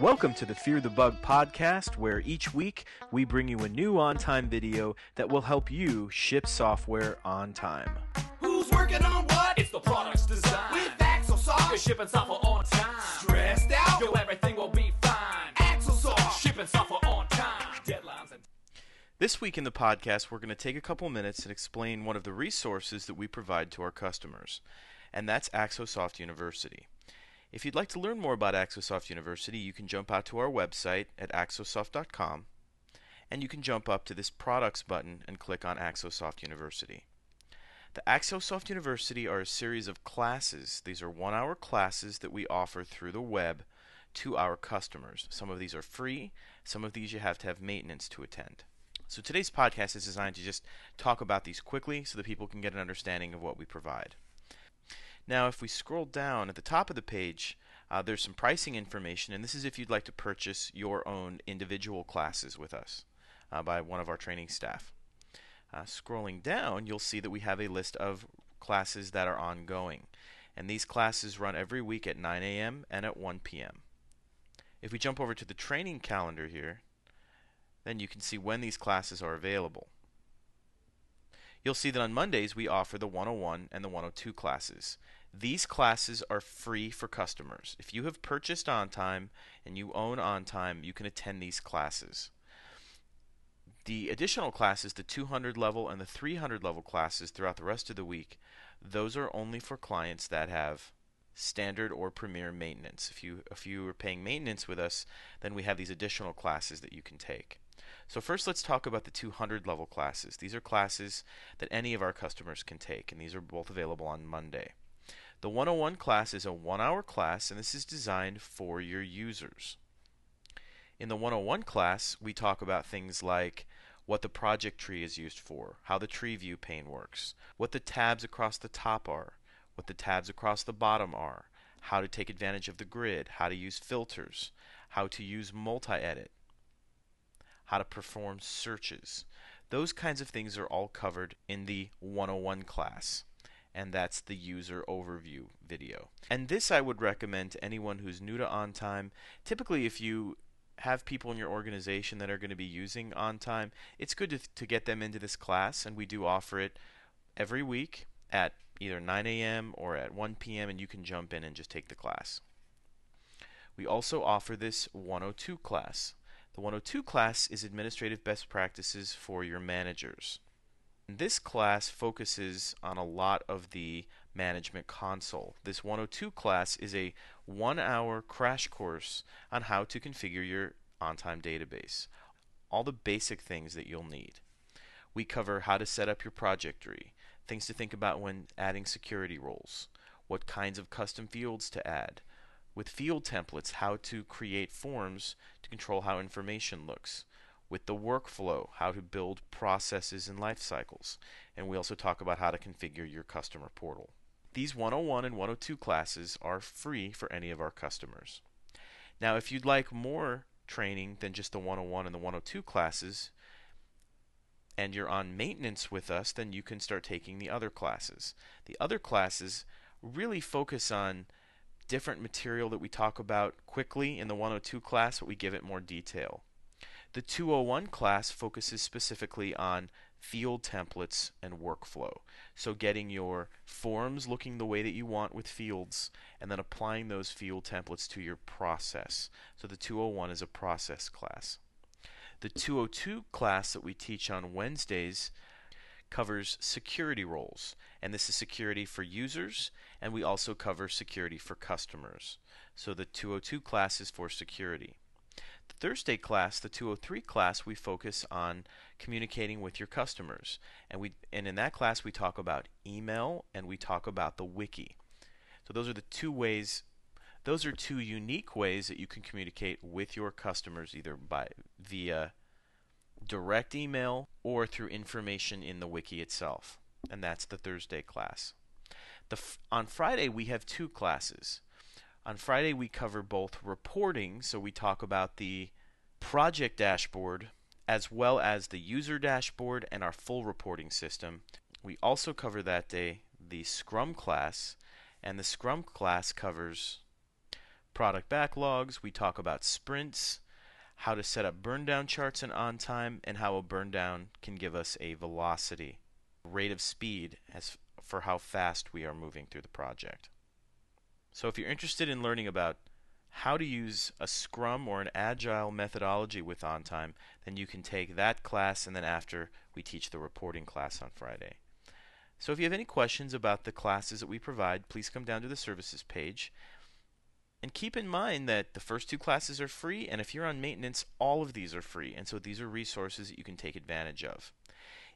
Welcome to the Fear the Bug podcast, where each week we bring you a new OnTime video that will help you ship software on time. Who's working on what? It's the product's design. With Axel You're shipping software on time. Stressed out? Yo, everything will be fine. Axosoft. Shipping software on time. Deadlines and This week in the podcast, we're going to take a couple minutes and explain one of the resources that we provide to our customers, and that's Axosoft University. If you'd like to learn more about Axosoft University, you can jump out to our website at axosoft.com, and you can jump up to this products button and click on Axosoft University. The Axosoft University are a series of classes. These are one hour classes that we offer through the web to our customers. Some of these are free, some of these you have to have maintenance to attend. So today's podcast is designed to just talk about these quickly so that people can get an understanding of what we provide. Now, if we scroll down at the top of the page, uh, there's some pricing information, and this is if you'd like to purchase your own individual classes with us uh, by one of our training staff. Uh, scrolling down, you'll see that we have a list of classes that are ongoing, and these classes run every week at 9 a.m. and at 1 p.m. If we jump over to the training calendar here, then you can see when these classes are available. You'll see that on Mondays we offer the 101 and the 102 classes. These classes are free for customers. If you have purchased OnTime and you own OnTime, you can attend these classes. The additional classes, the 200 level and the 300 level classes throughout the rest of the week, those are only for clients that have standard or premier maintenance. If you if you are paying maintenance with us, then we have these additional classes that you can take. So first let's talk about the 200 level classes. These are classes that any of our customers can take and these are both available on Monday. The 101 class is a 1-hour class and this is designed for your users. In the 101 class, we talk about things like what the project tree is used for, how the tree view pane works, what the tabs across the top are, what the tabs across the bottom are, how to take advantage of the grid, how to use filters, how to use multi-edit, how to perform searches. Those kinds of things are all covered in the 101 class. And that's the user overview video. And this I would recommend to anyone who's new to OnTime. Typically, if you have people in your organization that are going to be using OnTime, it's good to, to get them into this class, and we do offer it every week at either 9 a.m. or at 1 p.m., and you can jump in and just take the class. We also offer this 102 class. The 102 class is administrative best practices for your managers. This class focuses on a lot of the management console. This 102 class is a one hour crash course on how to configure your OnTime database. All the basic things that you'll need. We cover how to set up your project tree, things to think about when adding security roles, what kinds of custom fields to add, with field templates, how to create forms to control how information looks, with the workflow, how to build processes and life cycles, and we also talk about how to configure your customer portal. These 101 and 102 classes are free for any of our customers. Now, if you'd like more training than just the 101 and the 102 classes, and you're on maintenance with us, then you can start taking the other classes. The other classes really focus on different material that we talk about quickly in the 102 class, but we give it more detail. The 201 class focuses specifically on field templates and workflow. So, getting your forms looking the way that you want with fields, and then applying those field templates to your process. So, the 201 is a process class. The 202 class that we teach on Wednesdays covers security roles, and this is security for users, and we also cover security for customers. So, the 202 class is for security. The Thursday class, the 203 class, we focus on communicating with your customers. And we and in that class we talk about email and we talk about the wiki. So those are the two ways those are two unique ways that you can communicate with your customers either by via direct email or through information in the wiki itself. And that's the Thursday class. The on Friday we have two classes. On Friday, we cover both reporting, so we talk about the project dashboard as well as the user dashboard and our full reporting system. We also cover that day the Scrum class, and the Scrum class covers product backlogs, we talk about sprints, how to set up burn down charts in OnTime, and how a burn down can give us a velocity, rate of speed as for how fast we are moving through the project. So if you're interested in learning about how to use a Scrum or an Agile methodology with OnTime, then you can take that class and then after we teach the reporting class on Friday. So if you have any questions about the classes that we provide, please come down to the services page. And keep in mind that the first two classes are free, and if you're on maintenance, all of these are free. And so these are resources that you can take advantage of.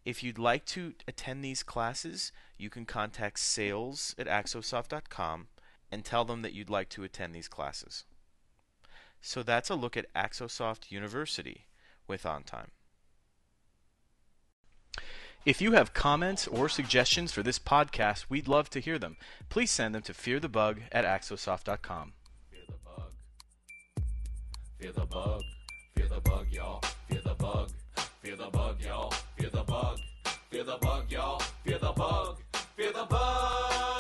If you'd like to attend these classes, you can contact sales at axosoft.com and tell them that you'd like to attend these classes. So that's a look at Axosoft University with OnTime. If you have comments or suggestions for this podcast, we'd love to hear them. Please send them to fearthebug at axosoft.com. Fear the bug. Fear the bug. Fear the bug, y'all. Fear the bug. Fear the bug, y'all. Fear the bug. Fear the bug, y'all. Fear the bug. Fear the bug.